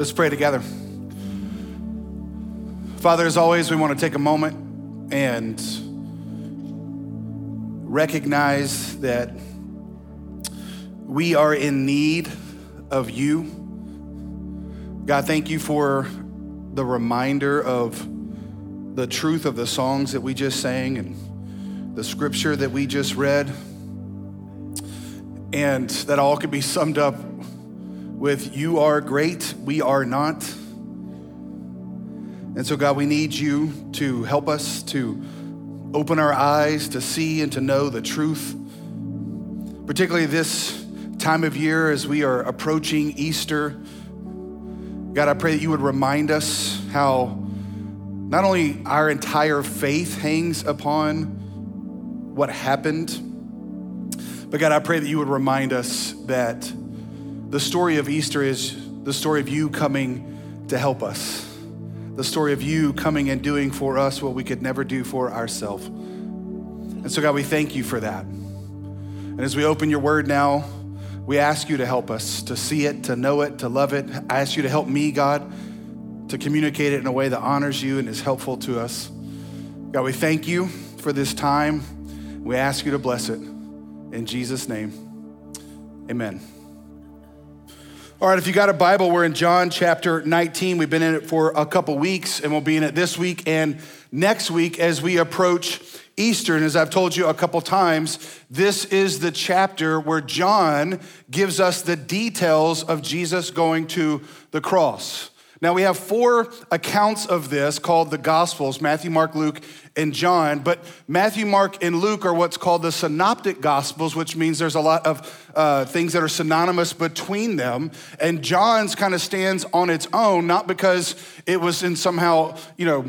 Let's pray together. Father, as always, we want to take a moment and recognize that we are in need of you. God, thank you for the reminder of the truth of the songs that we just sang and the scripture that we just read. And that all could be summed up with You are great, we are not. And so, God, we need you to help us to open our eyes to see and to know the truth, particularly this time of year as we are approaching Easter. God, I pray that you would remind us how not only our entire faith hangs upon what happened, but God, I pray that you would remind us that the story of Easter is the story of you coming to help us, the story of you coming and doing for us what we could never do for ourselves. And so, God, we thank you for that. And as we open your word now, we ask you to help us to see it, to know it, to love it. I ask you to help me, God, to communicate it in a way that honors you and is helpful to us. God, we thank you for this time. We ask you to bless it. In Jesus' name, amen. All right, if you got a Bible, we're in John chapter 19. We've been in it for a couple weeks, and we'll be in it this week and next week as we approach Easter. And as I've told you a couple times, this is the chapter where John gives us the details of Jesus going to the cross. Now, we have four accounts of this called the Gospels Matthew, Mark, Luke, and John. But Matthew, Mark, and Luke are what's called the Synoptic Gospels, which means there's a lot of uh, things that are synonymous between them. And John's kind of stands on its own, not because it was in somehow, you know,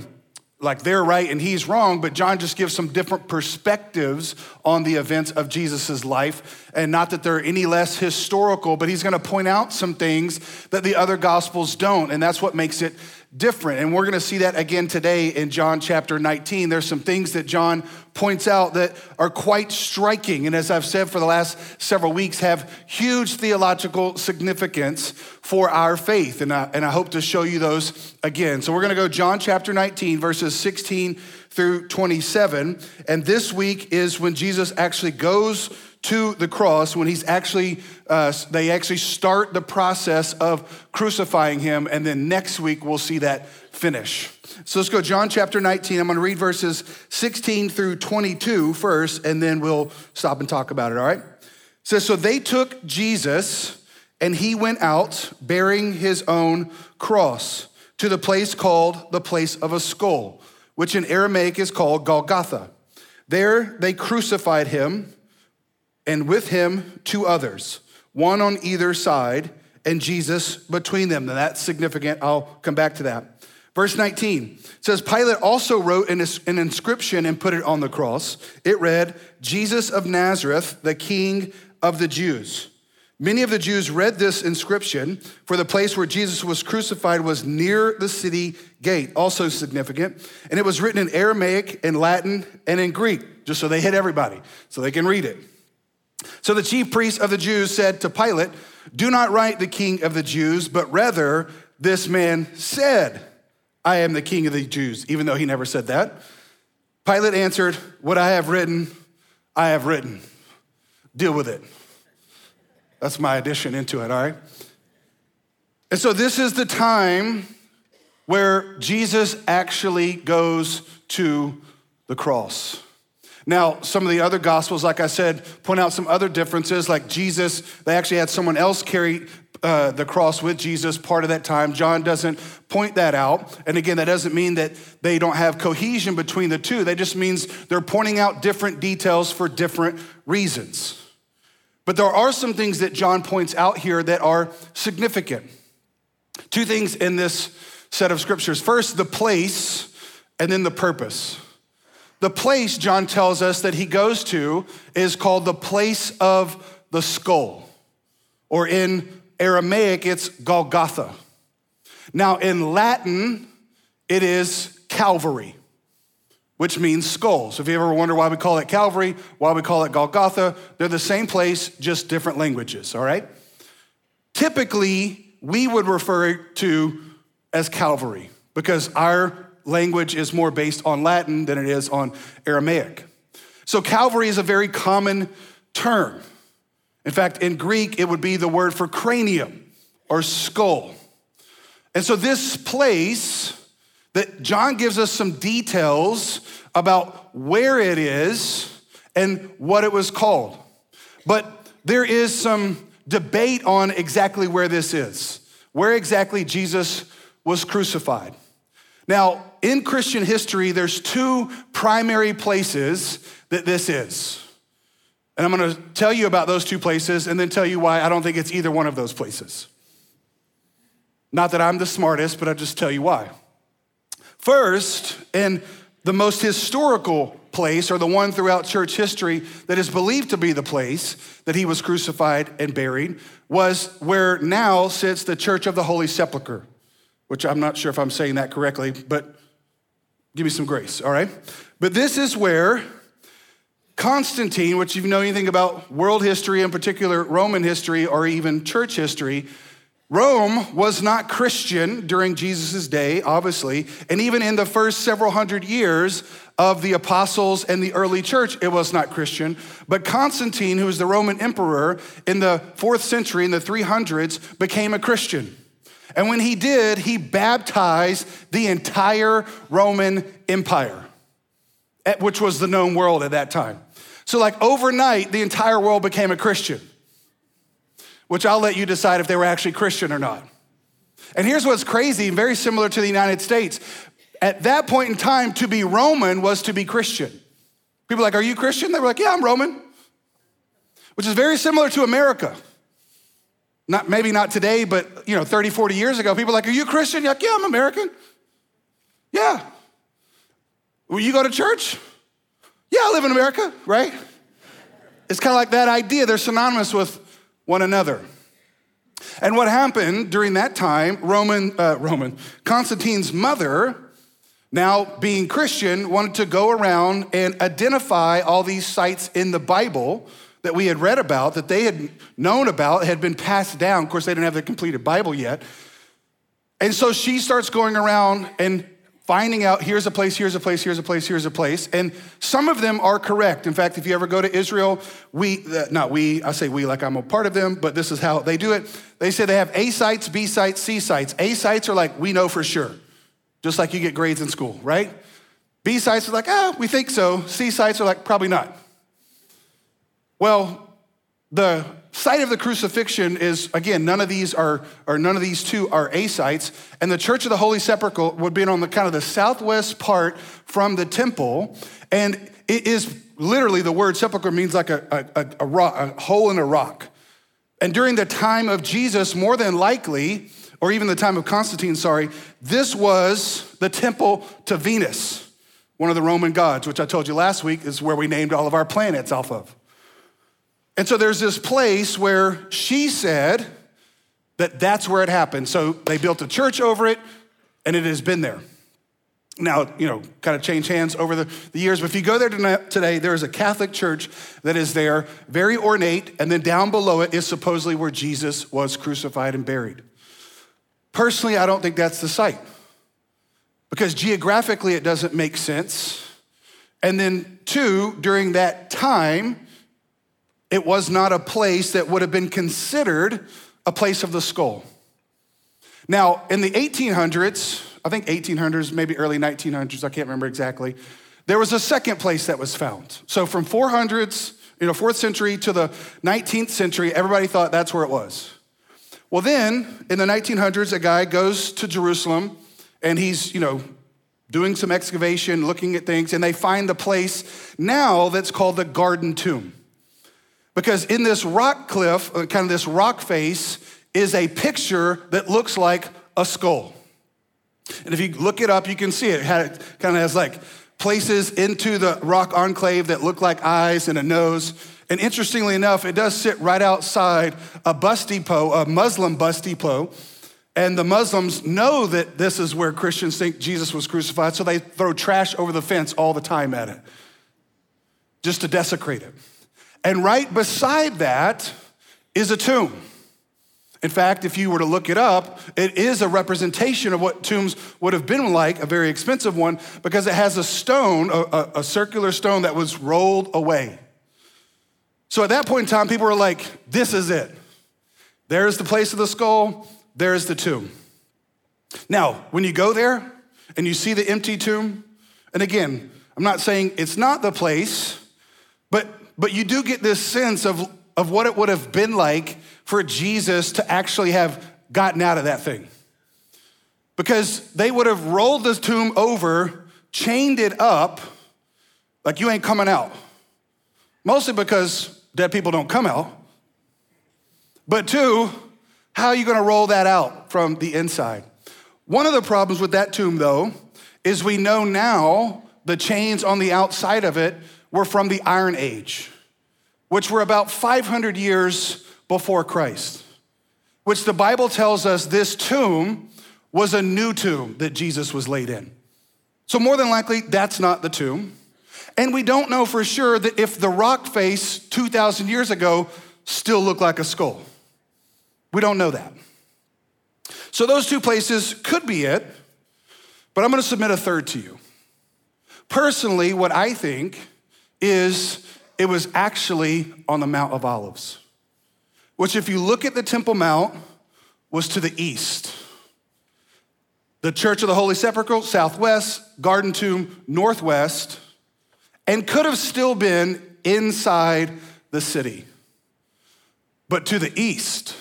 like they're right and he's wrong, but John just gives some different perspectives on the events of Jesus' life. And not that they're any less historical, but he's gonna point out some things that the other gospels don't. And that's what makes it different. And we're going to see that again today in John chapter 19. There's some things that John points out that are quite striking. And as I've said for the last several weeks, have huge theological significance for our faith. And I, and I hope to show you those again. So we're going to go John chapter 19, verses 16 through 27. And this week is when Jesus actually goes to the cross when he's actually, uh, they actually start the process of crucifying him. And then next week, we'll see that finish. So let's go, John chapter 19. I'm going to read verses 16 through 22 first, and then we'll stop and talk about it, all right? It says, So they took Jesus, and he went out bearing his own cross to the place called the place of a skull, which in Aramaic is called Golgotha. There they crucified him and with him two others, one on either side, and Jesus between them. Now that's significant. I'll come back to that. Verse 19 says Pilate also wrote an, inscription and put it on the cross. It read, Jesus of Nazareth, the King of the Jews. Many of the Jews read this inscription, for the place where Jesus was crucified was near the city gate, also significant. And it was written in Aramaic, in Latin, and in Greek, just so they hit everybody, so they can read it. So the chief priests of the Jews said to Pilate, Do not write the king of the Jews, but rather this man said, I am the king of the Jews, even though he never said that. Pilate answered, What I have written, I have written. Deal with it. That's my addition into it, all right? And so this is the time where Jesus actually goes to the cross. Now, some of the other gospels, like I said, point out some other differences. Like Jesus, they actually had someone else carry uh, the cross with Jesus part of that time. John doesn't point that out. And again, that doesn't mean that they don't have cohesion between the two. That just means they're pointing out different details for different reasons. But there are some things that John points out here that are significant. Two things in this set of scriptures. First, the place, and then the purpose. The place, John tells us, that he goes to is called the place of the skull, or in Aramaic, it's Golgotha. Now, in Latin, it is Calvary, which means skull. So if you ever wonder why we call it Calvary, why we call it Golgotha, they're the same place, just different languages, all right? Typically, we would refer to as Calvary because our language is more based on Latin than it is on Aramaic. So, Calvary is a very common term. In fact, in Greek, it would be the word for cranium or skull. And so, this place that John gives us some details about where it is and what it was called. But there is some debate on exactly where this is, where exactly Jesus was crucified. Now, in Christian history, there's two primary places that this is. And I'm gonna tell you about those two places and then tell you why I don't think it's either one of those places. Not that I'm the smartest, but I'll just tell you why. First, in the most historical place, or the one throughout church history that is believed to be the place that he was crucified and buried, was where now sits the Church of the Holy Sepulchre, which I'm not sure if I'm saying that correctly, but give me some grace, all right? But this is where Constantine, which if you know anything about world history, in particular Roman history, or even church history, Rome was not Christian during Jesus' day, obviously, and even in the first several hundred years of the apostles and the early church, it was not Christian. But Constantine, who was the Roman emperor in the fourth century, in the 300s, became a Christian. And when he did, he baptized the entire Roman Empire, which was the known world at that time. So, like overnight, the entire world became a Christian which I'll let you decide if they were actually Christian or not. And here's what's crazy, very similar to the United States. At that point in time, to be Roman was to be Christian. People like, Are you Christian? They were like, Yeah, I'm Roman, which is very similar to America. Not, maybe not today, but you know, 30, 40 years ago, people like, Are you Christian? You're like, Yeah, I'm American. Yeah. Will you go to church? Yeah, I live in America, right? It's kind of like that idea. They're synonymous with one another. And what happened during that time, Roman, uh, Roman, Constantine's mother, now being Christian, wanted to go around and identify all these sites in the Bible that we had read about, that they had known about, had been passed down. Of course, they didn't have the completed Bible yet. And so she starts going around and finding out here's a place, here's a place, here's a place, here's a place. And some of them are correct. In fact, if you ever go to Israel, we, uh, not we, I say we like I'm a part of them, but this is how they do it. They say they have A sites, B sites, C sites. A sites are like, we know for sure, just like you get grades in school, right? B sites are like, ah, we think so. C sites are like, probably not. Well, the site of the crucifixion is, again, none of these are, or none of these two are A sites. And the Church of the Holy Sepulchre would be on the kind of the southwest part from the temple. And it is literally the word sepulchre means like a, a, a, rock, a hole in a rock. And during the time of Jesus, more than likely, or even the time of Constantine, sorry, this was the temple to Venus, one of the Roman gods, which I told you last week is where we named all of our planets off of. And so there's this place where she said that that's where it happened. So they built a church over it, and it has been there. Now, you know, kind of changed hands over the, the years, but if you go there today, there is a Catholic church that is there, very ornate, and then down below it is supposedly where Jesus was crucified and buried. Personally, I don't think that's the site because geographically it doesn't make sense. And then, two, during that time, it was not a place that would have been considered a place of the skull. Now, in the 1800s, I think 1800s, maybe early 1900s, I can't remember exactly, there was a second place that was found. So from 400s, you know, fourth century to the 19th century, everybody thought that's where it was. Well, then in the 1900s, a guy goes to Jerusalem and he's, you know, doing some excavation, looking at things, and they find the place now that's called the Garden Tomb. Because in this rock cliff, uh, kind of this rock face, is a picture that looks like a skull. And if you look it up, you can see it. it kind of has like places into the rock enclave that look like eyes and a nose. And interestingly enough, it does sit right outside a bus depot, a Muslim bus depot. And the Muslims know that this is where Christians think Jesus was crucified, so they throw trash over the fence all the time at it, just to desecrate it. And right beside that is a tomb. In fact, if you were to look it up, it is a representation of what tombs would have been like, a very expensive one, because it has a stone, a, a, circular stone that was rolled away. So at that point in time, people were like, this is it. There's the place of the skull, there's the tomb. Now, when you go there and you see the empty tomb, and again, I'm not saying it's not the place, but, but you do get this sense of, of what it would have been like for Jesus to actually have gotten out of that thing. Because they would have rolled the tomb over, chained it up, like you ain't coming out. Mostly because dead people don't come out. But two, how are you gonna roll that out from the inside? One of the problems with that tomb, though, is we know now the chains on the outside of it were from the Iron Age, which were about 500 years before Christ, which the Bible tells us this tomb was a new tomb that Jesus was laid in. So, more than likely, that's not the tomb. And we don't know for sure that if the rock face 2,000 years ago still looked like a skull. We don't know that. So, those two places could be it, but I'm gonna submit a third to you. Personally, what I think is it was actually on the Mount of Olives which, if you look at the Temple Mount, was to the east. The Church of the Holy Sepulchre, southwest, Garden Tomb, northwest, and could have still been inside the city. But to the east,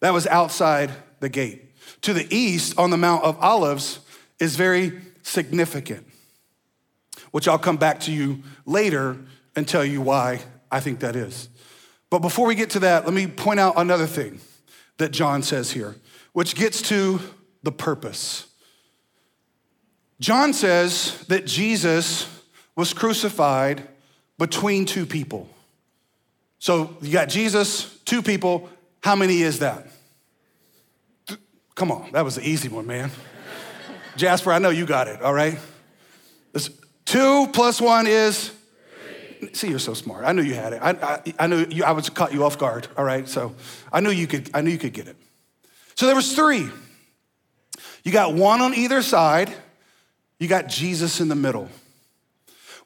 that was outside the gate. To the east, on the Mount of Olives, is very significant, which I'll come back to you later and tell you why I think that is. But before we get to that, let me point out another thing that John says here, which gets to the purpose. John says that Jesus was crucified between two people. So you got Jesus, two people. How many is that? Come on, that was the easy one, man. Jasper, I know you got it, all right? two plus one is see, you're so smart. I knew you had it. I, I, I knew you, I was caught you off guard. All right, so I knew you could. I knew you could get it. So there was three. You got one on either side. You got Jesus in the middle.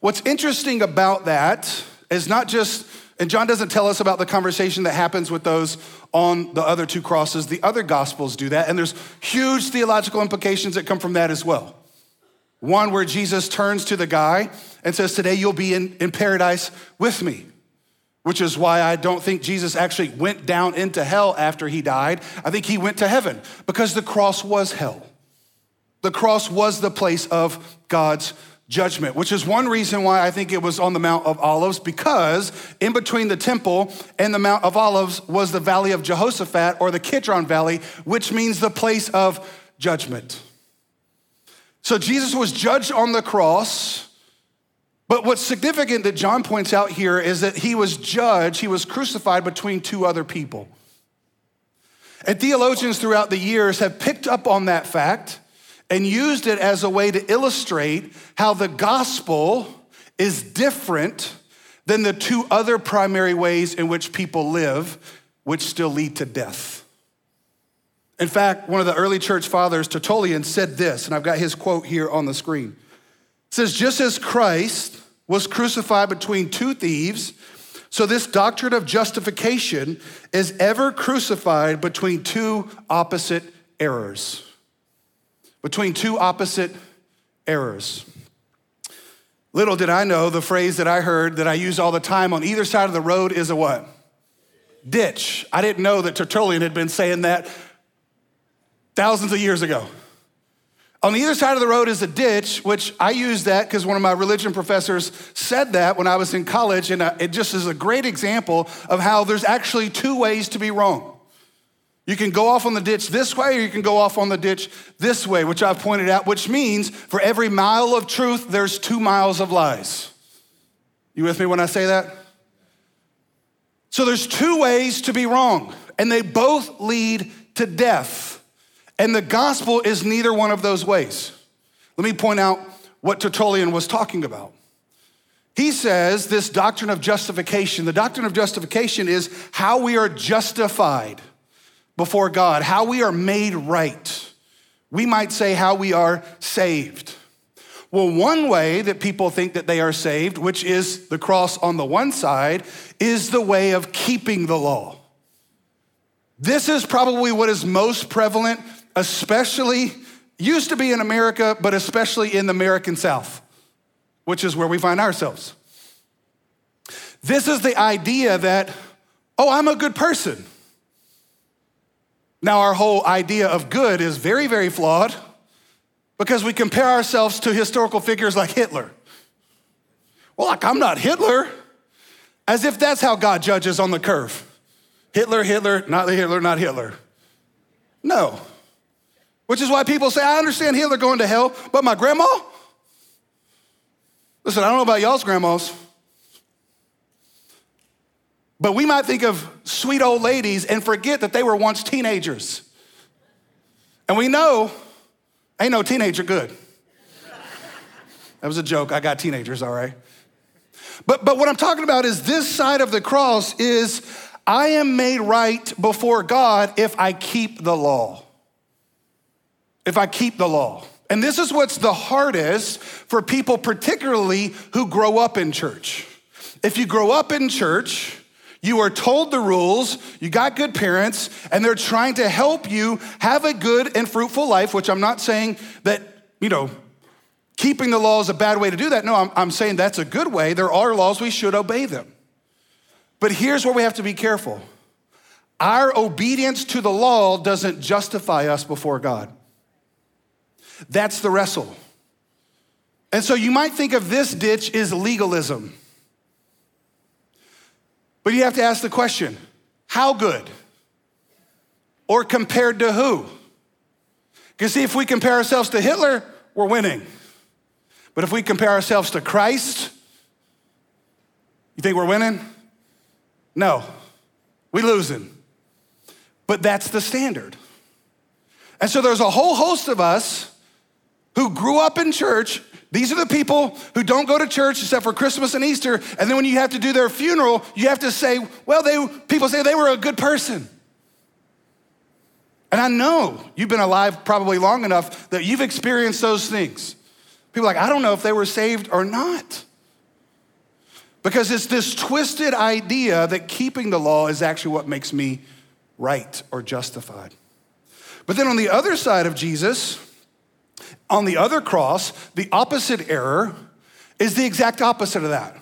What's interesting about that is not just, and John doesn't tell us about the conversation that happens with those on the other two crosses. The other gospels do that, and there's huge theological implications that come from that as well. One where Jesus turns to the guy and says, Today you'll be in, in paradise with me, which is why I don't think Jesus actually went down into hell after he died. I think he went to heaven because the cross was hell. The cross was the place of God's judgment, which is one reason why I think it was on the Mount of Olives, because in between the temple and the Mount of Olives was the Valley of Jehoshaphat or the Kidron Valley, which means the place of judgment. So Jesus was judged on the cross. But what's significant that John points out here is that he was judged, he was crucified between two other people. And theologians throughout the years have picked up on that fact and used it as a way to illustrate how the gospel is different than the two other primary ways in which people live, which still lead to death. In fact, one of the early church fathers, Tertullian, said this, and I've got his quote here on the screen. It says, Just as Christ was crucified between two thieves, so this doctrine of justification is ever crucified between two opposite errors. Between two opposite errors. Little did I know the phrase that I heard that I use all the time on either side of the road is a what? Ditch. I didn't know that Tertullian had been saying that thousands of years ago. On the other side of the road is a ditch, which I use that because one of my religion professors said that when I was in college, and uh, it just is a great example of how there's actually two ways to be wrong. You can go off on the ditch this way, or you can go off on the ditch this way, which I've pointed out, which means for every mile of truth, there's two miles of lies. You with me when I say that? So there's two ways to be wrong, and they both lead to death. And the gospel is neither one of those ways. Let me point out what Tertullian was talking about. He says this doctrine of justification, the doctrine of justification is how we are justified before God, how we are made right. We might say how we are saved. Well, one way that people think that they are saved, which is the cross on the one side, is the way of keeping the law. This is probably what is most prevalent, especially, used to be in America, but especially in the American South, which is where we find ourselves. This is the idea that, oh, I'm a good person. Now, our whole idea of good is very, very flawed because we compare ourselves to historical figures like Hitler. Well, like, I'm not Hitler, as if that's how God judges on the curve. Hitler, Hitler, not Hitler, not Hitler. No. Which is why people say, I understand Hitler going to hell, but my grandma? Listen, I don't know about y'all's grandmas, but we might think of sweet old ladies and forget that they were once teenagers. And we know Ain't no teenager good. That was a joke. I got teenagers, all right. But, but what I'm talking about is this side of the cross is I am made right before God if I keep the law. If I keep the law. And this is what's the hardest for people, particularly who grow up in church. If you grow up in church, you are told the rules, you got good parents, and they're trying to help you have a good and fruitful life, which I'm not saying that, you know, keeping the law is a bad way to do that. No, I'm, I'm saying that's a good way. There are laws, we should obey them. But here's where we have to be careful our obedience to the law doesn't justify us before God. That's the wrestle. And so you might think of this ditch as legalism. But you have to ask the question how good? Or compared to who? Because, see, if we compare ourselves to Hitler, we're winning. But if we compare ourselves to Christ, you think we're winning? No, we losing. But that's the standard. And so there's a whole host of us who grew up in church these are the people who don't go to church except for Christmas and Easter. And then when you have to do their funeral, you have to say, well, they, people say they were a good person. And I know you've been alive probably long enough that you've experienced those things. People like, I don't know if they were saved or not. Because it's this twisted idea that keeping the law is actually what makes me right or justified. But then on the other side of Jesus, on the other cross, the opposite error is the exact opposite of that.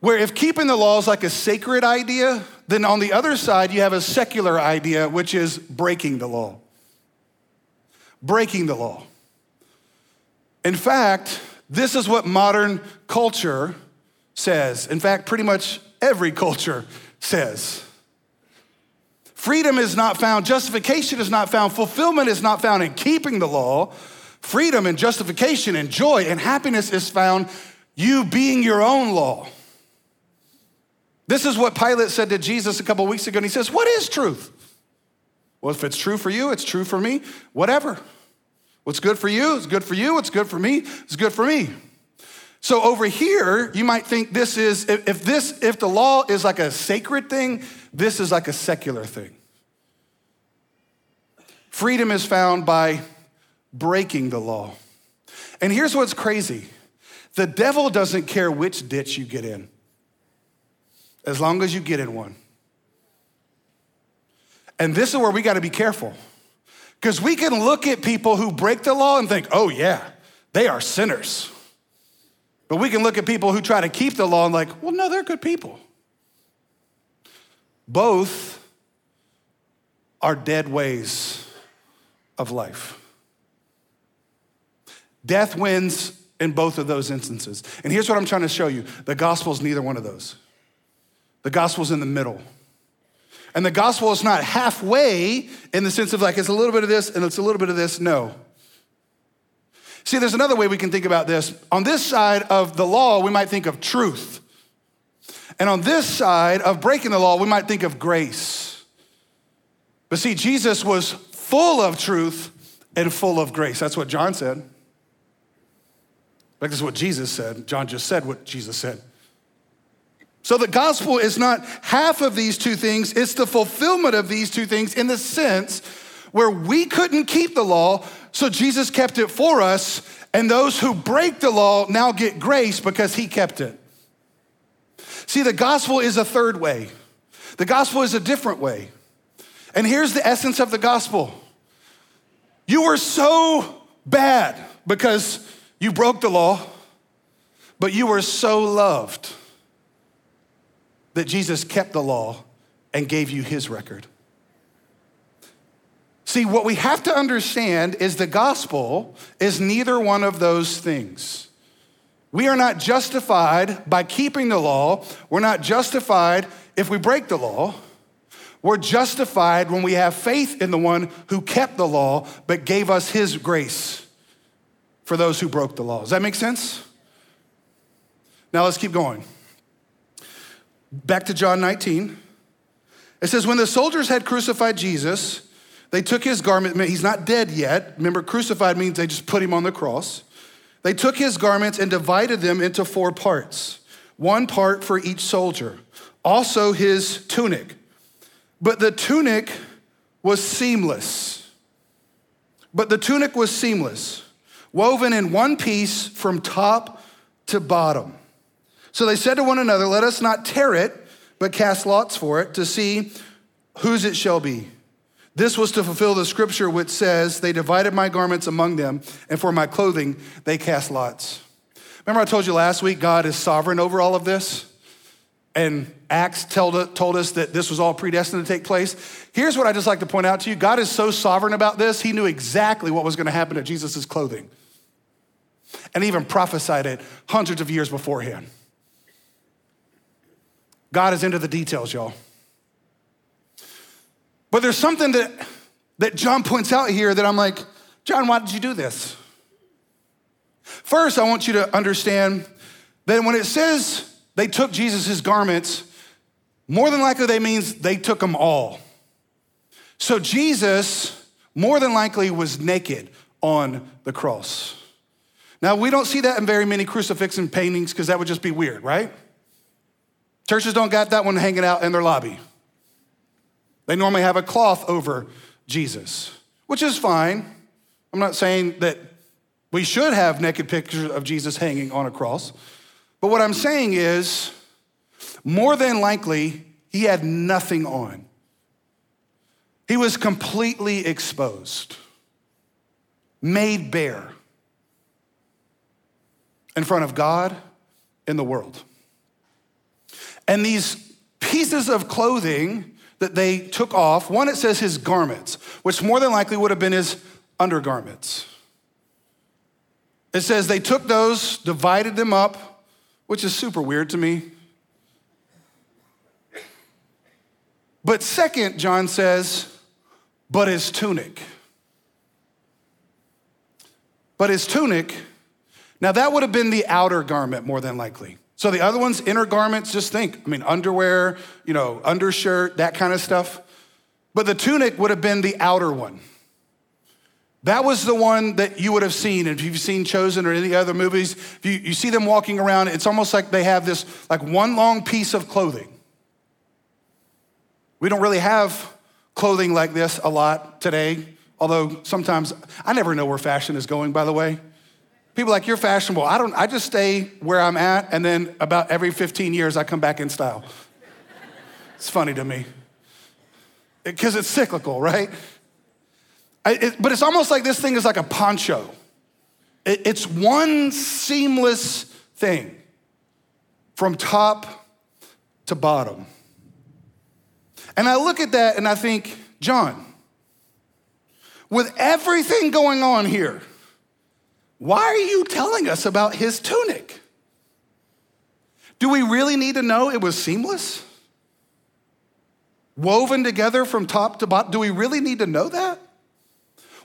Where if keeping the law is like a sacred idea, then on the other side, you have a secular idea, which is breaking the law. Breaking the law. In fact, this is what modern culture says. In fact, pretty much every culture says. Freedom is not found, justification is not found, fulfillment is not found in keeping the law. Freedom and justification and joy and happiness is found you being your own law. This is what Pilate said to Jesus a couple weeks ago, and he says, What is truth? Well, if it's true for you, it's true for me, whatever. What's good for you is good for you, what's good for me is good for me. So over here, you might think this is, if this, if the law is like a sacred thing, this is like a secular thing. Freedom is found by breaking the law. And here's what's crazy the devil doesn't care which ditch you get in, as long as you get in one. And this is where we got to be careful. Because we can look at people who break the law and think, oh, yeah, they are sinners. But we can look at people who try to keep the law and, like, well, no, they're good people. Both are dead ways of life. Death wins in both of those instances. And here's what I'm trying to show you the gospel is neither one of those. The gospel's in the middle. And the gospel is not halfway in the sense of like it's a little bit of this and it's a little bit of this. No. See, there's another way we can think about this. On this side of the law, we might think of truth. And on this side of breaking the law, we might think of grace. But see, Jesus was full of truth and full of grace. That's what John said. Fact, this is what Jesus said. John just said what Jesus said. So the gospel is not half of these two things, it's the fulfillment of these two things in the sense where we couldn't keep the law, so Jesus kept it for us, and those who break the law now get grace because he kept it. See, the gospel is a third way. The gospel is a different way. And here's the essence of the gospel you were so bad because you broke the law, but you were so loved that Jesus kept the law and gave you his record. See, what we have to understand is the gospel is neither one of those things. We are not justified by keeping the law. We're not justified if we break the law. We're justified when we have faith in the one who kept the law but gave us his grace for those who broke the law. Does that make sense? Now let's keep going. Back to John 19. It says, When the soldiers had crucified Jesus, they took his garment. He's not dead yet. Remember, crucified means they just put him on the cross. They took his garments and divided them into four parts, one part for each soldier, also his tunic. But the tunic was seamless. But the tunic was seamless, woven in one piece from top to bottom. So they said to one another, Let us not tear it, but cast lots for it to see whose it shall be. This was to fulfill the scripture which says, They divided my garments among them, and for my clothing they cast lots. Remember, I told you last week, God is sovereign over all of this? And Acts told, us that this was all predestined to take place. Here's what I just like to point out to you God is so sovereign about this, He knew exactly what was going to happen to Jesus' clothing and even prophesied it hundreds of years beforehand. God is into the details, y'all. But there's something that, that John points out here that I'm like, John, why did you do this? First, I want you to understand that when it says they took Jesus' garments, more than likely that means they took them all. So Jesus, more than likely, was naked on the cross. Now, we don't see that in very many crucifixion paintings because that would just be weird, right? Churches don't got that one hanging out in their lobby. They normally have a cloth over Jesus, which is fine. I'm not saying that we should have naked pictures of Jesus hanging on a cross. But what I'm saying is, more than likely, he had nothing on. He was completely exposed, made bare in front of God and the world. And these pieces of clothing that they took off. One, it says his garments, which more than likely would have been his undergarments. It says they took those, divided them up, which is super weird to me. But second, John says, but his tunic. But his tunic, now that would have been the outer garment more than likely. So the other ones, inner garments, just think, I mean, underwear, you know, undershirt, that kind of stuff. But the tunic would have been the outer one. That was the one that you would have seen. If you've seen Chosen or any other movies, if you, you see them walking around, it's almost like they have this like one long piece of clothing. We don't really have clothing like this a lot today, although sometimes I never know where fashion is going, by the way. People like, you're fashionable. I don't, I just stay where I'm at, and then about every 15 years, I come back in style. It's funny to me. Because it's cyclical, right? I, it, but it's almost like this thing is like a poncho. It, it's one seamless thing from top to bottom. And I look at that and I think, John, with everything going on here, why are you telling us about his tunic? Do we really need to know it was seamless? Woven together from top to bottom? Do we really need to know that?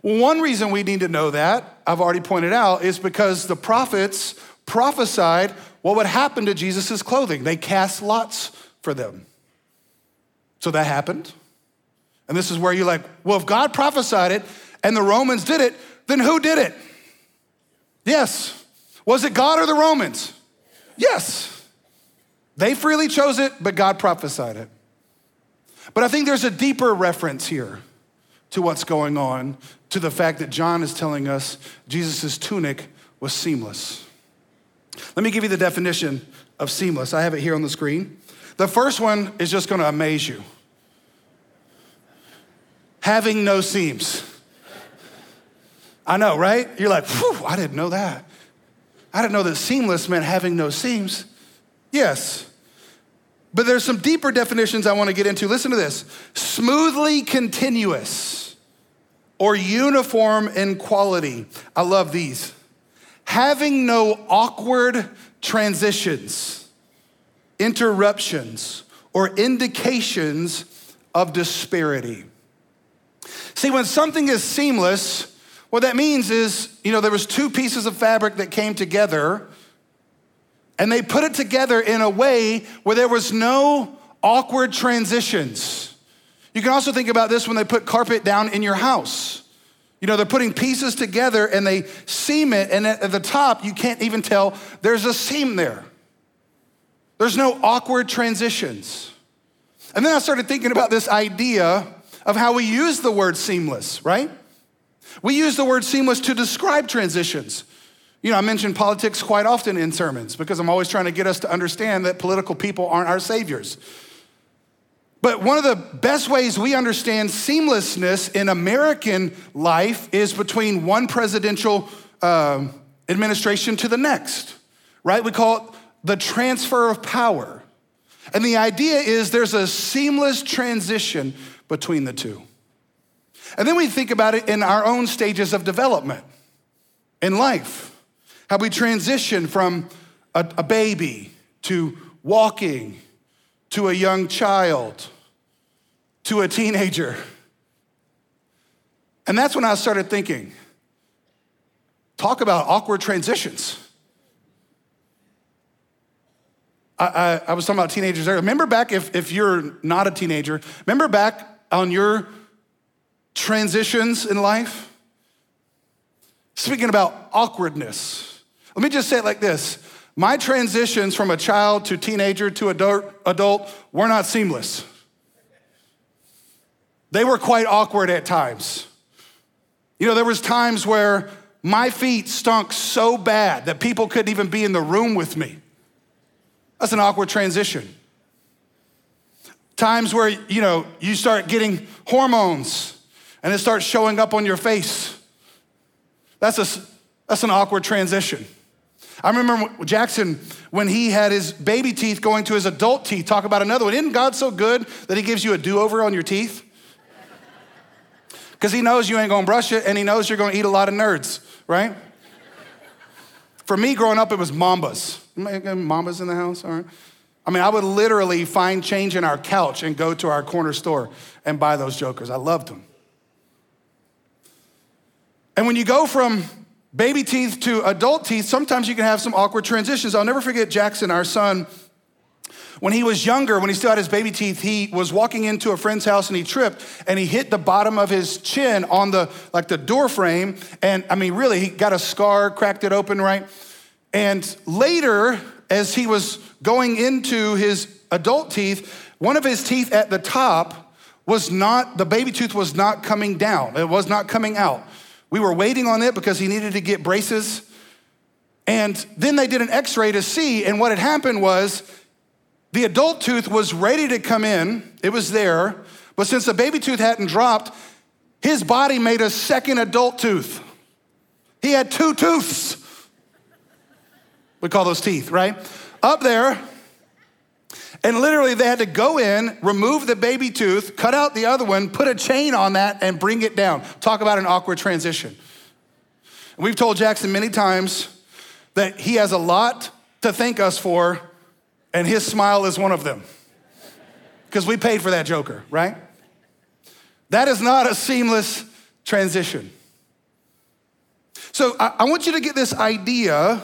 Well, one reason we need to know that, I've already pointed out, is because the prophets prophesied what would happen to Jesus' clothing. They cast lots for them. So that happened. And this is where you're like, well, if God prophesied it and the Romans did it, then who did it? Yes. Was it God or the Romans? Yes. They freely chose it, but God prophesied it. But I think there's a deeper reference here to what's going on, to the fact that John is telling us Jesus' tunic was seamless. Let me give you the definition of seamless. I have it here on the screen. The first one is just gonna amaze you having no seams. I know, right? You're like, whew, I didn't know that. I didn't know that seamless meant having no seams. Yes. But there's some deeper definitions I want to get into. Listen to this smoothly continuous or uniform in quality. I love these. Having no awkward transitions, interruptions, or indications of disparity. See, when something is seamless, what that means is, you know, there was two pieces of fabric that came together and they put it together in a way where there was no awkward transitions. You can also think about this when they put carpet down in your house. You know, they're putting pieces together and they seam it, and at the top, you can't even tell there's a seam there. There's no awkward transitions. And then I started thinking about this idea of how we use the word seamless, right? We use the word seamless to describe transitions. You know, I mention politics quite often in sermons because I'm always trying to get us to understand that political people aren't our saviors. But one of the best ways we understand seamlessness in American life is between one presidential uh, administration to the next, right? We call it the transfer of power. And the idea is there's a seamless transition between the two. And then we think about it in our own stages of development in life, how we transition from a, a baby to walking to a young child to a teenager. And that's when I started thinking talk about awkward transitions. I, I, I, was talking about teenagers earlier. Remember back, if, if you're not a teenager, remember back on your transitions in life? Speaking about awkwardness, let me just say it like this My transitions from a child to teenager to adult, adult were not seamless. They were quite awkward at times. You know, there was times where my feet stunk so bad that people couldn't even be in the room with me. That's an awkward transition. Times where, you know, you start getting hormones and it starts showing up on your face. That's, a, that's an awkward transition. I remember Jackson when he had his baby teeth going to his adult teeth. Talk about another one. Isn't God so good that he gives you a do over on your teeth? Because he knows you ain't gonna brush it and he knows you're gonna eat a lot of nerds, right? For me growing up, it was Mambas. Mambas in the house, all right? I mean, I would literally find change in our couch and go to our corner store and buy those jokers. I loved them. And when you go from baby teeth to adult teeth, sometimes you can have some awkward transitions. I'll never forget Jackson, our son. When he was younger, when he still had his baby teeth, he was walking into a friend's house and he tripped and he hit the bottom of his chin on the like the door frame. And I mean, really, he got a scar, cracked it open, right? And later, as he was going into his adult teeth, one of his teeth at the top was not, the baby tooth was not coming down. It was not coming out. We were waiting on it because he needed to get braces. And then they did an x ray to see, and what had happened was the adult tooth was ready to come in, it was there, but since the baby tooth hadn't dropped, his body made a second adult tooth. He had two tooths. We call those teeth, right? Up there. And literally, they had to go in, remove the baby tooth, cut out the other one, put a chain on that, and bring it down. Talk about an awkward transition. We've told Jackson many times that he has a lot to thank us for, and his smile is one of them. Because we paid for that joker, right? That is not a seamless transition. So I, I want you to get this idea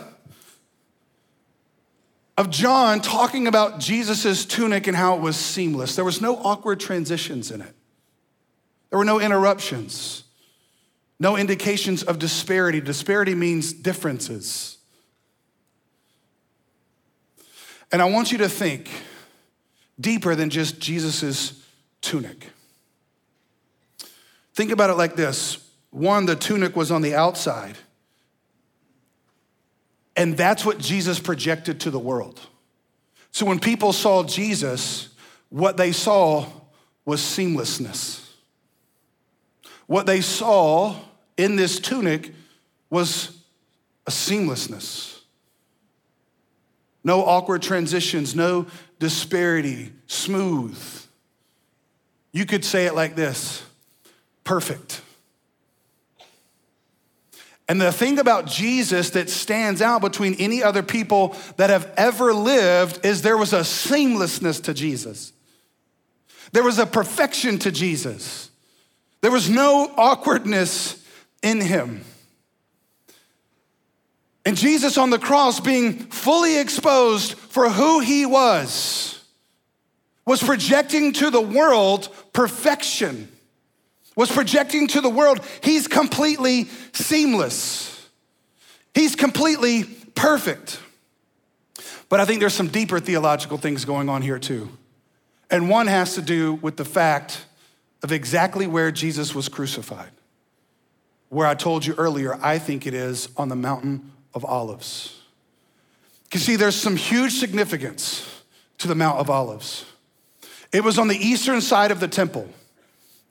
of John talking about Jesus' tunic and how it was seamless. There was no awkward transitions in it. There were no interruptions, no indications of disparity. Disparity means differences. And I want you to think deeper than just Jesus' tunic. Think about it like this one, the tunic was on the outside, and that's what Jesus projected to the world. So when people saw Jesus, what they saw was seamlessness. What they saw in this tunic was a seamlessness. No awkward transitions, no disparity, smooth. You could say it like this perfect. And the thing about Jesus that stands out between any other people that have ever lived is there was a seamlessness to Jesus. There was a perfection to Jesus. There was no awkwardness in him. And Jesus on the cross, being fully exposed for who he was, was projecting to the world perfection, was projecting to the world he's completely seamless, he's completely perfect. But I think there's some deeper theological things going on here too. And one has to do with the fact of exactly where Jesus was crucified. Where I told you earlier, I think it is on the mountain of Olives. You see, there's some huge significance to the Mount of Olives. It was on the eastern side of the temple.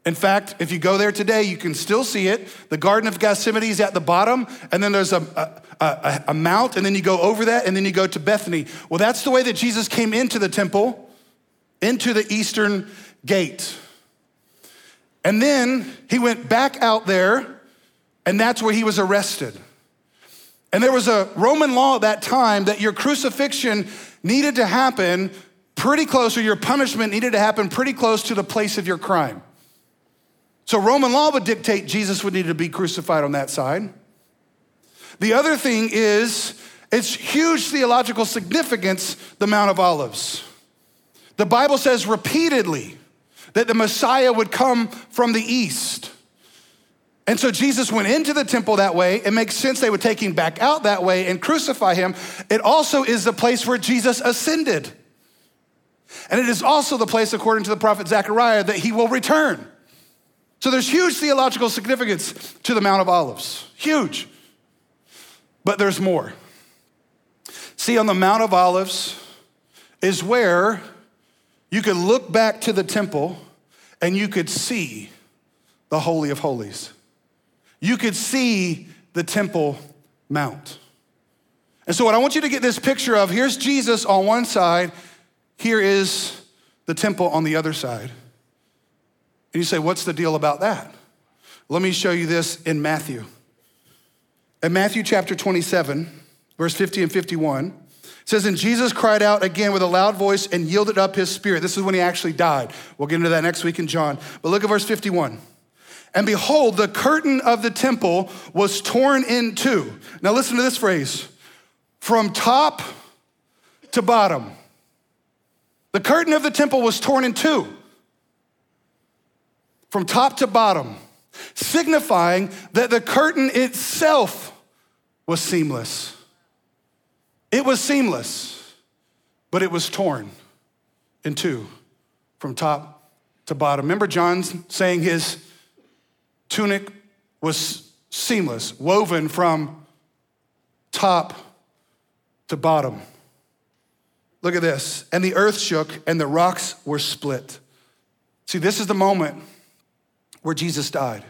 In fact, if you go there today, you can still see it. The Garden of Gethsemane is at the bottom, and then there's a, a, a, a, mount, and then you go over that, and then you go to Bethany. Well, that's the way that Jesus came into the temple, into the eastern gate. And then he went back out there, and that's where he was arrested. And there was a Roman law at that time that your crucifixion needed to happen pretty close, or your punishment needed to happen pretty close to the place of your crime. So Roman law would dictate Jesus would need to be crucified on that side. The other thing is, it's huge theological significance, the Mount of Olives. The Bible says repeatedly that the Messiah would come from the east. And so Jesus went into the temple that way. It makes sense they would take him back out that way and crucify him. It also is the place where Jesus ascended. And it is also the place, according to the prophet Zechariah, that he will return. So there's huge theological significance to the Mount of Olives. Huge. But there's more. See, on the Mount of Olives is where you could look back to the temple and you could see the Holy of Holies you could see the Temple Mount. And so, what I want you to get this picture of here's Jesus on one side, here is the temple on the other side. And you say, What's the deal about that? Let me show you this in Matthew. In Matthew chapter 27, verse 50 and 51, it says, And Jesus cried out again with a loud voice and yielded up his spirit. This is when he actually died. We'll get into that next week in John. But look at verse 51. And behold, the curtain of the temple was torn in two. Now, listen to this phrase from top to bottom. The curtain of the temple was torn in two, from top to bottom, signifying that the curtain itself was seamless. It was seamless, but it was torn in two, from top to bottom. Remember John saying his tunic was seamless, woven from top to bottom. Look at this. And the earth shook and the rocks were split. See, this is the moment where Jesus died.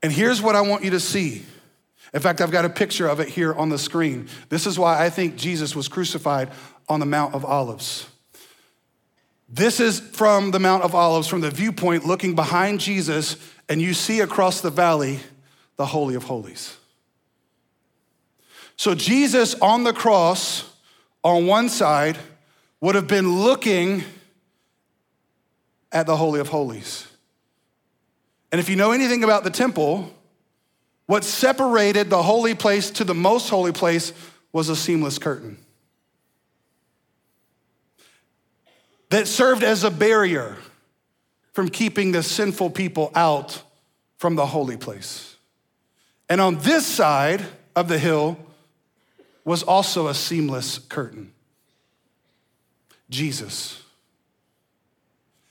And here's what I want you to see. In fact, I've got a picture of it here on the screen. This is why I think Jesus was crucified on the Mount of Olives. This is from the Mount of Olives, from the viewpoint looking behind Jesus and you see across the valley the Holy of Holies. So Jesus on the cross, on one side, would have been looking at the Holy of Holies. And if you know anything about the temple, what separated the holy place to the most holy place was a seamless curtain that served as a barrier from keeping the sinful people out from the holy place. And on this side of the hill was also a seamless curtain. Jesus.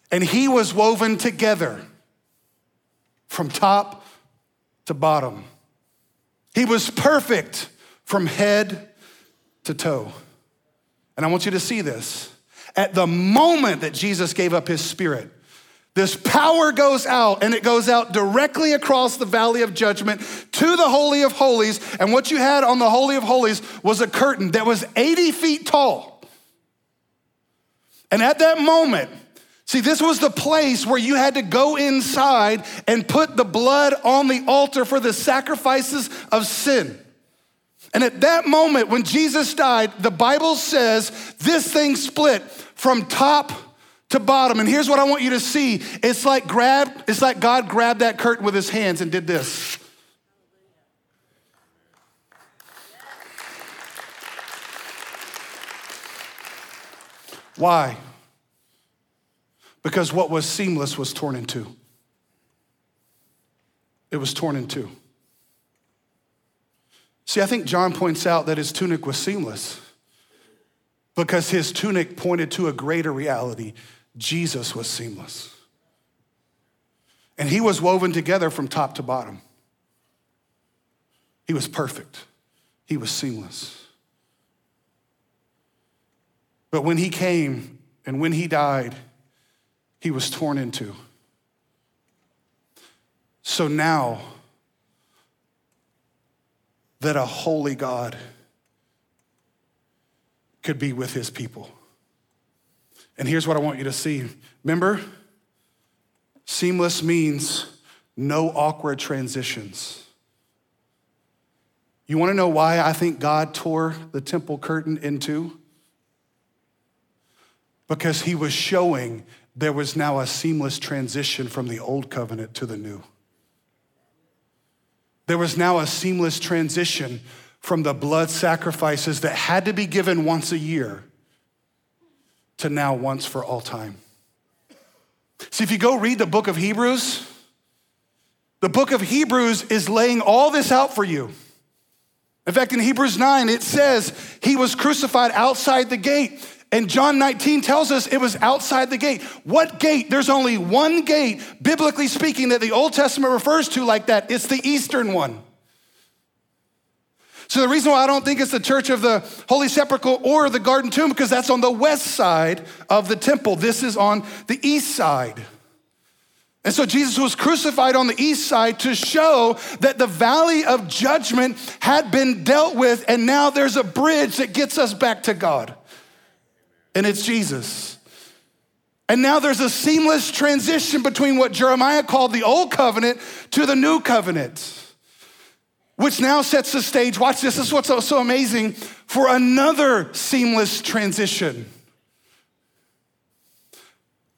And he was woven together from top to bottom. He was perfect from head to toe. And I want you to see this. At the moment that Jesus gave up his spirit, this power goes out and it goes out directly across the valley of judgment to the Holy of Holies. And what you had on the Holy of Holies was a curtain that was 80 feet tall. And at that moment, see, this was the place where you had to go inside and put the blood on the altar for the sacrifices of sin. And at that moment, when Jesus died, the Bible says this thing split from top to bottom. And here's what I want you to see. It's like grab, it's like God grabbed that curtain with his hands and did this. Why? Because what was seamless was torn in two. It was torn in two. See, I think John points out that his tunic was seamless because his tunic pointed to a greater reality. Jesus was seamless. And he was woven together from top to bottom. He was perfect, he was seamless. But when he came and when he died, he was torn into. So now, that a holy God could be with his people. And here's what I want you to see. Remember, seamless means no awkward transitions. You wanna know why I think God tore the temple curtain in two? Because he was showing there was now a seamless transition from the old covenant to the new. There was now a seamless transition from the blood sacrifices that had to be given once a year to now once for all time. See, if you go read the book of Hebrews, the book of Hebrews is laying all this out for you. In fact, in Hebrews 9, it says he was crucified outside the gate. And John 19 tells us it was outside the gate. What gate? There's only one gate, biblically speaking, that the Old Testament refers to like that. It's the eastern one. So the reason why I don't think it's the church of the Holy Sepulchre or the Garden Tomb, because that's on the west side of the temple. This is on the east side. And so Jesus was crucified on the east side to show that the valley of judgment had been dealt with, and now there's a bridge that gets us back to God and it's Jesus. And now there's a seamless transition between what Jeremiah called the old covenant to the new covenant, which now sets the stage. Watch this, this is what's so, amazing for another seamless transition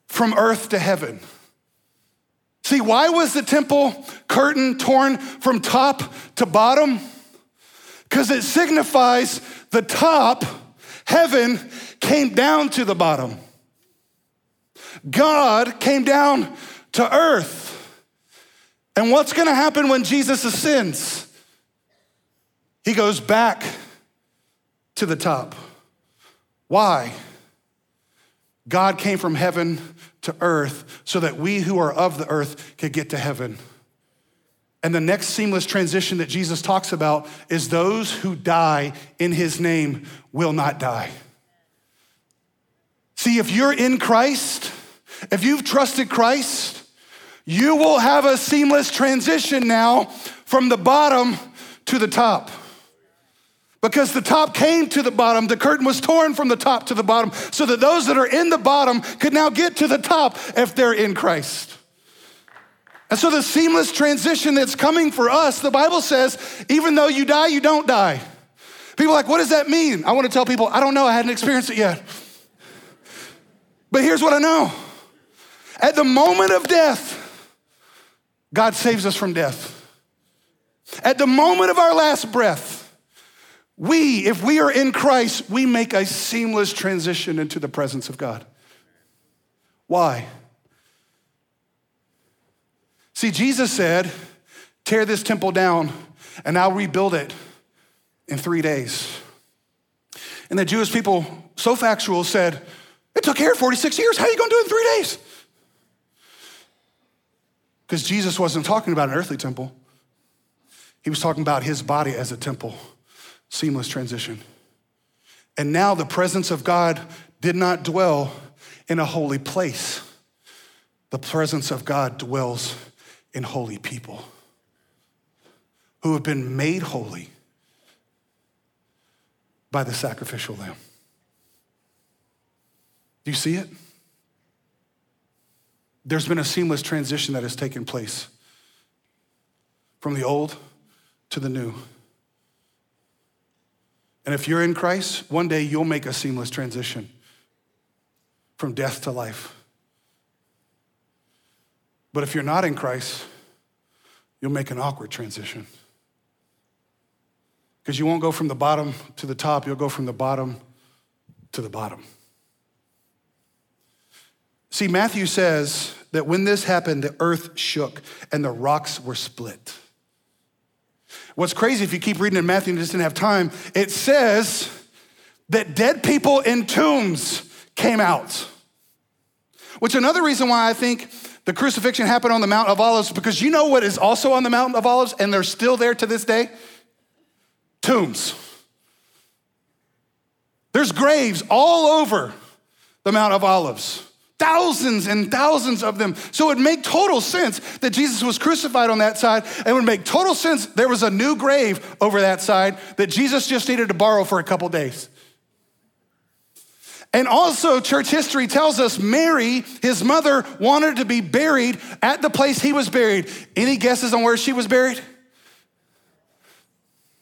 from earth to heaven. See, why was the temple curtain torn from top to bottom? Because it signifies the top, heaven, came down to the bottom. God came down to earth. And what's going to happen when Jesus ascends? He goes back to the top. Why? God came from heaven to earth so that we who are of the earth could get to heaven. And the next seamless transition that Jesus talks about is those who die in his name will not die. See, if you're in Christ, if you've trusted Christ, you will have a seamless transition now from the bottom to the top. Because the top came to the bottom, the curtain was torn from the top to the bottom, so that those that are in the bottom could now get to the top if they're in Christ. And so, the seamless transition that's coming for us, the Bible says, even though you die, you don't die. People are like, what does that mean? I want to tell people, I don't know, I hadn't experienced it yet. But here's what I know at the moment of death, God saves us from death. At the moment of our last breath, we, if we are in Christ, we make a seamless transition into the presence of God. Why? See, Jesus said, Tear this temple down, and I'll rebuild it in three days. And the Jewish people, so factual, said, It took Herod 46 years. How are you going to do it in three days? Because Jesus wasn't talking about an earthly temple, he was talking about his body as a temple. Seamless transition. And now the presence of God did not dwell in a holy place. The presence of God dwells in holy people who have been made holy by the sacrificial lamb. Do you see it? There's been a seamless transition that has taken place from the old to the new. And if you're in Christ, one day you'll make a seamless transition from death to life. But if you're not in Christ, you'll make an awkward transition. Because you won't go from the bottom to the top, you'll go from the bottom to the bottom. See, Matthew says that when this happened, the earth shook and the rocks were split. What's crazy, if you keep reading in Matthew and just didn't have time, it says that dead people in tombs came out. Which another reason why I think the crucifixion happened on the Mount of Olives, because you know what is also on the Mount of Olives, and they're still there to this day? Tombs. There's graves all over the Mount of Olives thousands and thousands of them. So it would make total sense that Jesus was crucified on that side. It would make total sense there was a new grave over that side that Jesus just needed to borrow for a couple days. And also, church history tells us Mary, his mother, wanted to be buried at the place he was buried. Any guesses on where she was buried?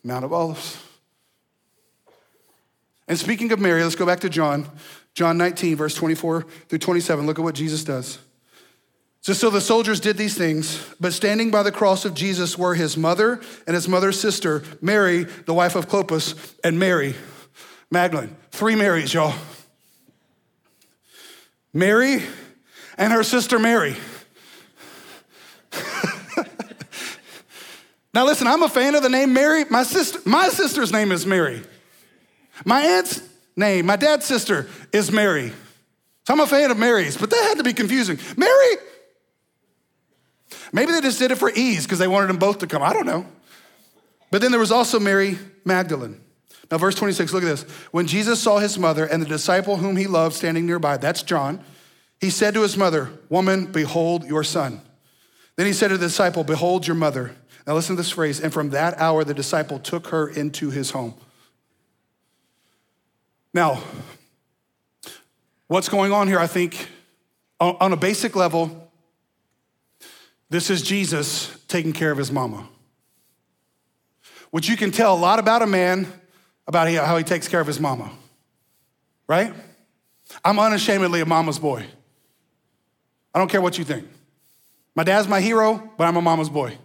Mount of Olives. And speaking of Mary, let's go back to John. John 19, verse 24 through 27. Look at what Jesus does. So, so the soldiers did these things, but standing by the cross of Jesus were his mother and his mother's sister, Mary, the wife of Clopas, and Mary Magdalene. Three Marys, y'all. Mary and her sister Mary. now listen, I'm a fan of the name Mary. My sister, my sister's name is Mary. My aunt's name. My dad's sister is Mary. So I'm a fan of Mary's, but that had to be confusing. Mary? Maybe they just did it for ease because they wanted them both to come. I don't know. But then there was also Mary Magdalene. Now, verse 26, look at this. When Jesus saw his mother and the disciple whom he loved standing nearby, that's John, he said to his mother, Woman, behold your son. Then he said to the disciple, Behold your mother. Now, listen to this phrase. And from that hour, the disciple took her into his home. Now, what's going on here, I think, on a basic level, this is Jesus taking care of his mama. Which you can tell a lot about a man about how he takes care of his mama, right? I'm unashamedly a mama's boy. I don't care what you think. My dad's my hero, but I'm a mama's boy.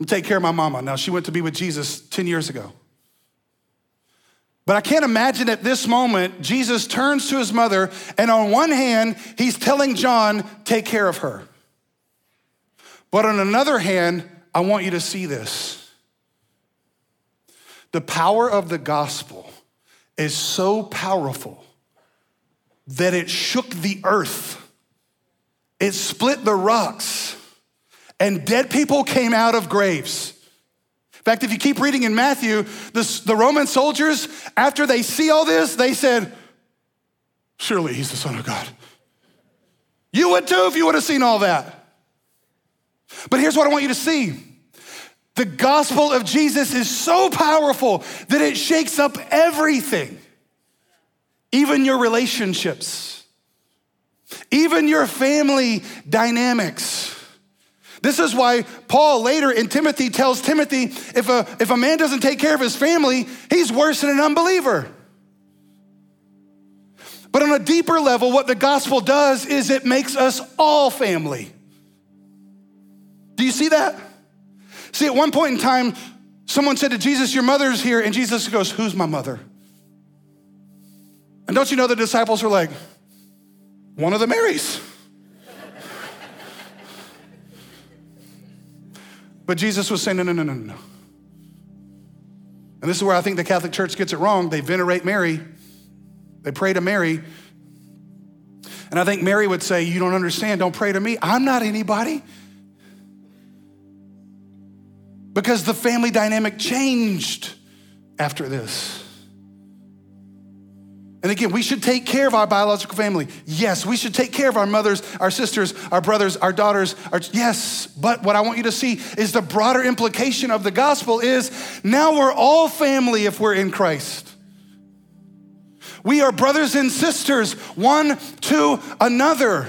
I take care of my mama. Now, she went to be with Jesus 10 years ago. But I can't imagine at this moment, Jesus turns to his mother, and on one hand, he's telling John, take care of her. But on another hand, I want you to see this. The power of the gospel is so powerful that it shook the earth, it split the rocks, and dead people came out of graves. In fact, if you keep reading in Matthew, the, the Roman soldiers, after they see all this, they said, Surely he's the Son of God. You would too if you would have seen all that. But here's what I want you to see the gospel of Jesus is so powerful that it shakes up everything, even your relationships, even your family dynamics. This is why Paul later in Timothy tells Timothy if a, if a man doesn't take care of his family, he's worse than an unbeliever. But on a deeper level, what the gospel does is it makes us all family. Do you see that? See, at one point in time, someone said to Jesus, Your mother's here. And Jesus goes, Who's my mother? And don't you know the disciples were like, One of the Marys. But Jesus was saying, no, no, no, no, no. And this is where I think the Catholic Church gets it wrong. They venerate Mary, they pray to Mary, And I think Mary would say, You don't understand, don't pray to me. I'm not anybody. Because the family dynamic changed after this. And again, we should take care of our biological family. Yes, we should take care of our mothers, our sisters, our brothers, our daughters. Our, yes, but what I want you to see is the broader implication of the gospel is now we're all family if we're in Christ. We are brothers and sisters, one to another.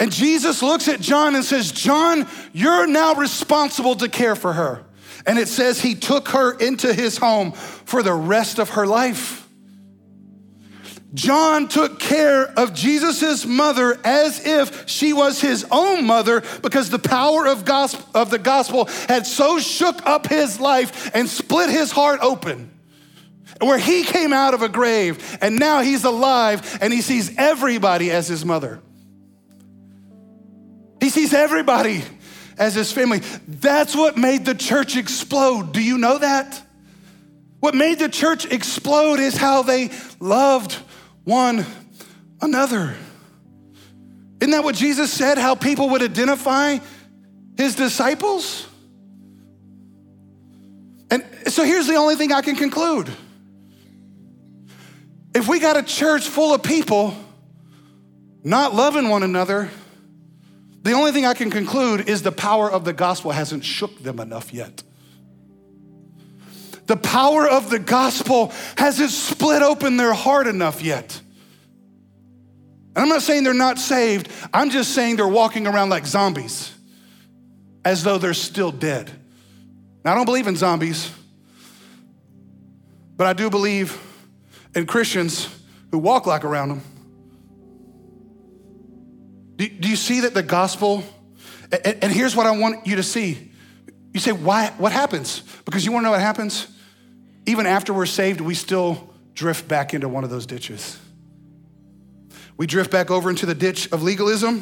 And Jesus looks at John and says, John, you're now responsible to care for her. And it says he took her into his home for the rest of her life. John took care of Jesus' mother as if she was his own mother because the power of, gospel, of the gospel had so shook up his life and split his heart open. Where he came out of a grave and now he's alive and he sees everybody as his mother. He sees everybody as his family. That's what made the church explode. Do you know that? What made the church explode is how they loved one another. Isn't that what Jesus said? How people would identify his disciples? And so here's the only thing I can conclude. If we got a church full of people not loving one another, the only thing I can conclude is the power of the gospel hasn't shook them enough yet. The power of the gospel hasn't split open their heart enough yet. And I'm not saying they're not saved, I'm just saying they're walking around like zombies, as though they're still dead. Now, I don't believe in zombies, but I do believe in Christians who walk like around them. Do, do you see that the gospel, and, and here's what I want you to see. You say, why, what happens? Because you wanna know what happens? Even after we're saved, we still drift back into one of those ditches. We drift back over into the ditch of legalism,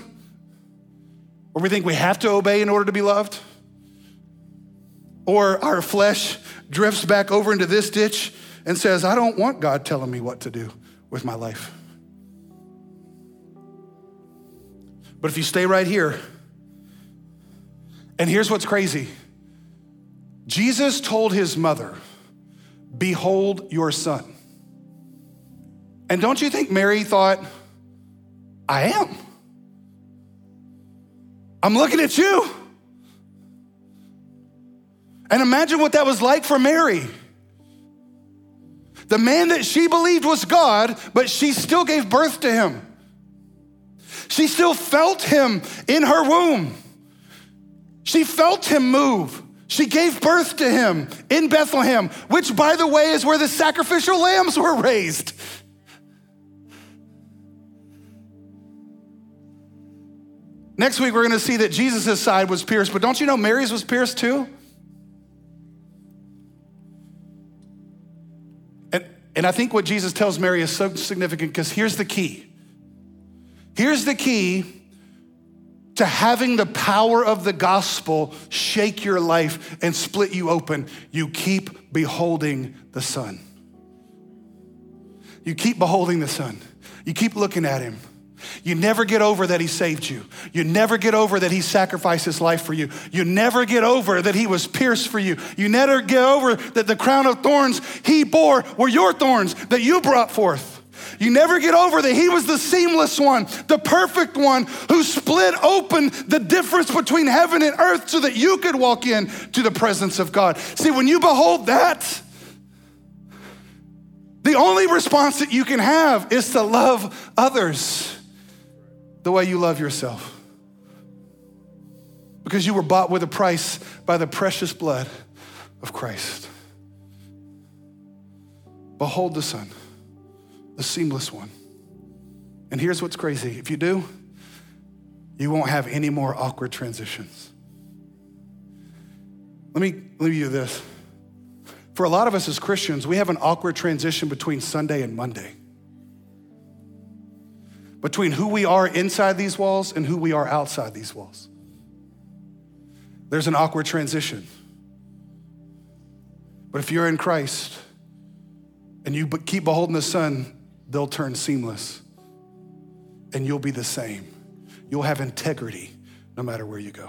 where we think we have to obey in order to be loved. Or our flesh drifts back over into this ditch and says, I don't want God telling me what to do with my life. But if you stay right here, and here's what's crazy Jesus told his mother, Behold your son. And don't you think Mary thought, I am? I'm looking at you. And imagine what that was like for Mary. The man that she believed was God, but she still gave birth to him. She still felt him in her womb. She felt him move. She gave birth to him in Bethlehem, which, by the way, is where the sacrificial lambs were raised. Next week, we're going to see that Jesus' side was pierced, but don't you know Mary's was pierced too? And, and I think what Jesus tells Mary is so significant because here's the key. Here's the key to having the power of the gospel shake your life and split you open, you keep beholding the Son. You keep beholding the Son. You keep looking at Him. You never get over that He saved you. You never get over that He sacrificed His life for you. You never get over that He was pierced for you. You never get over that the crown of thorns He bore were your thorns that you brought forth. You never get over that he was the seamless one, the perfect one who split open the difference between heaven and earth so that you could walk in to the presence of God. See, when you behold that, the only response that you can have is to love others the way you love yourself. Because you were bought with a price by the precious blood of Christ. Behold the Son the seamless one. And here's what's crazy if you do, you won't have any more awkward transitions. Let me leave you this. For a lot of us as Christians, we have an awkward transition between Sunday and Monday. Between who we are inside these walls and who we are outside these walls. There's an awkward transition. But if you're in Christ and you keep beholding the Son, they'll turn seamless. and you'll be the same. You'll have integrity no matter where you go.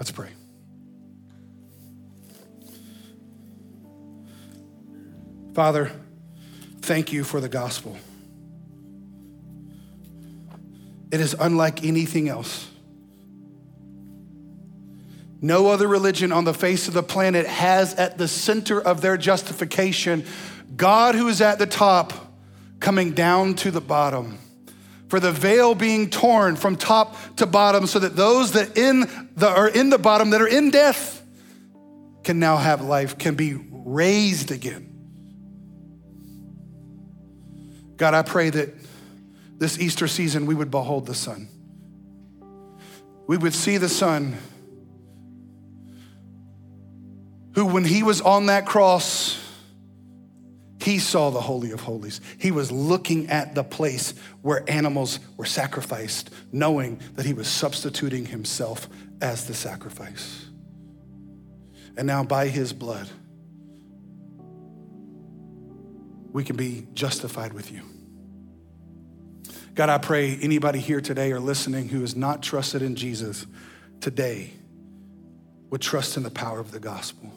Let's pray. Father, thank you for the gospel. It is unlike anything else. No other religion on the face of the planet has at the center of their justification God who is at the top coming down to the bottom. For the veil being torn from top to bottom so that those that in the, are in the bottom that are in death can now have life, can be raised again. God, I pray that this Easter season we would behold the Son. We would see the Son who, when he was on that cross, he saw the Holy of Holies. He was looking at the place where animals were sacrificed, knowing that he was substituting himself as the sacrifice. And now, by his blood, we can be justified with you. God, I pray anybody here today or listening who has not trusted in Jesus today would trust in the power of the gospel.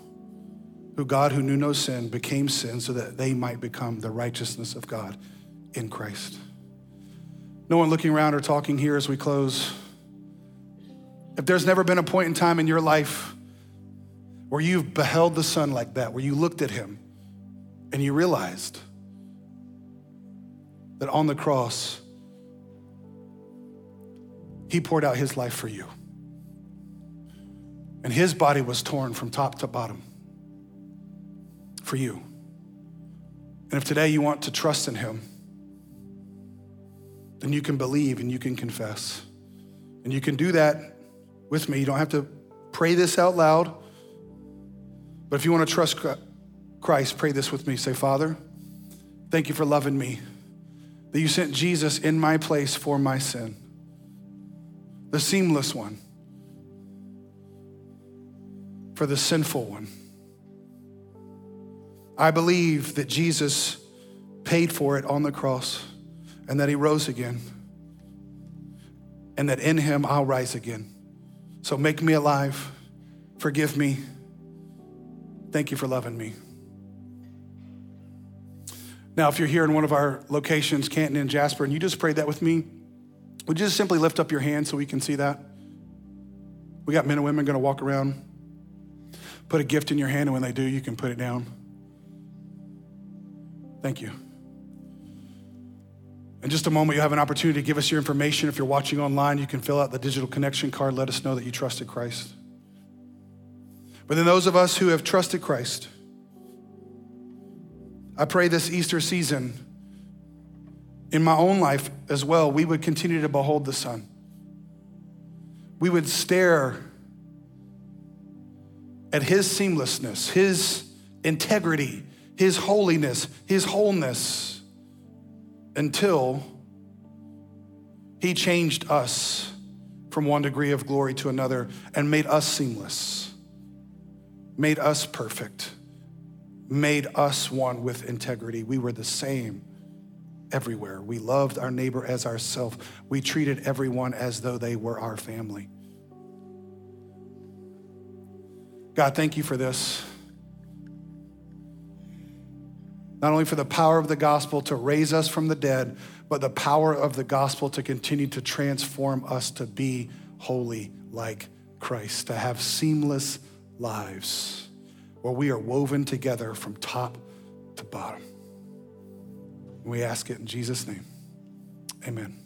Who God, who knew no sin, became sin so that they might become the righteousness of God in Christ. No one looking around or talking here as we close. If there's never been a point in time in your life where you've beheld the Son like that, where you looked at him and you realized that on the cross, he poured out his life for you. And his body was torn from top to bottom for you. And if today you want to trust in him, then you can believe and you can confess. And you can do that with me. You don't have to pray this out loud. But if you want to trust Christ, pray this with me. Say, Father, thank you for loving me, that you sent Jesus in my place for my sin the seamless one for the sinful one. I believe that Jesus paid for it on the cross and that he rose again and that in him I'll rise again. So make me alive, forgive me. Thank you for loving me. Now, if you're here in one of our locations, Canton and Jasper, and you just prayed that with me, would you just simply lift up your hand so we can see that? We got men and women going to walk around, put a gift in your hand, and when they do, you can put it down. Thank you. In just a moment, you have an opportunity to give us your information. If you're watching online, you can fill out the digital connection card. Let us know that you trusted Christ. But then, those of us who have trusted Christ, I pray this Easter season in my own life as well, we would continue to behold the Son. We would stare at His seamlessness, His integrity, His holiness, His wholeness until He changed us from one degree of glory to another and made us seamless, made us perfect, made us one with integrity. We were the same everywhere. We loved our neighbor as ourselves. We treated everyone as though they were our family. God, thank you for this. Not only for the power of the gospel to raise us from the dead, but the power of the gospel to continue to transform us to be holy like Christ, to have seamless lives where we are woven together from top to bottom. We ask it in Jesus' name. Amen.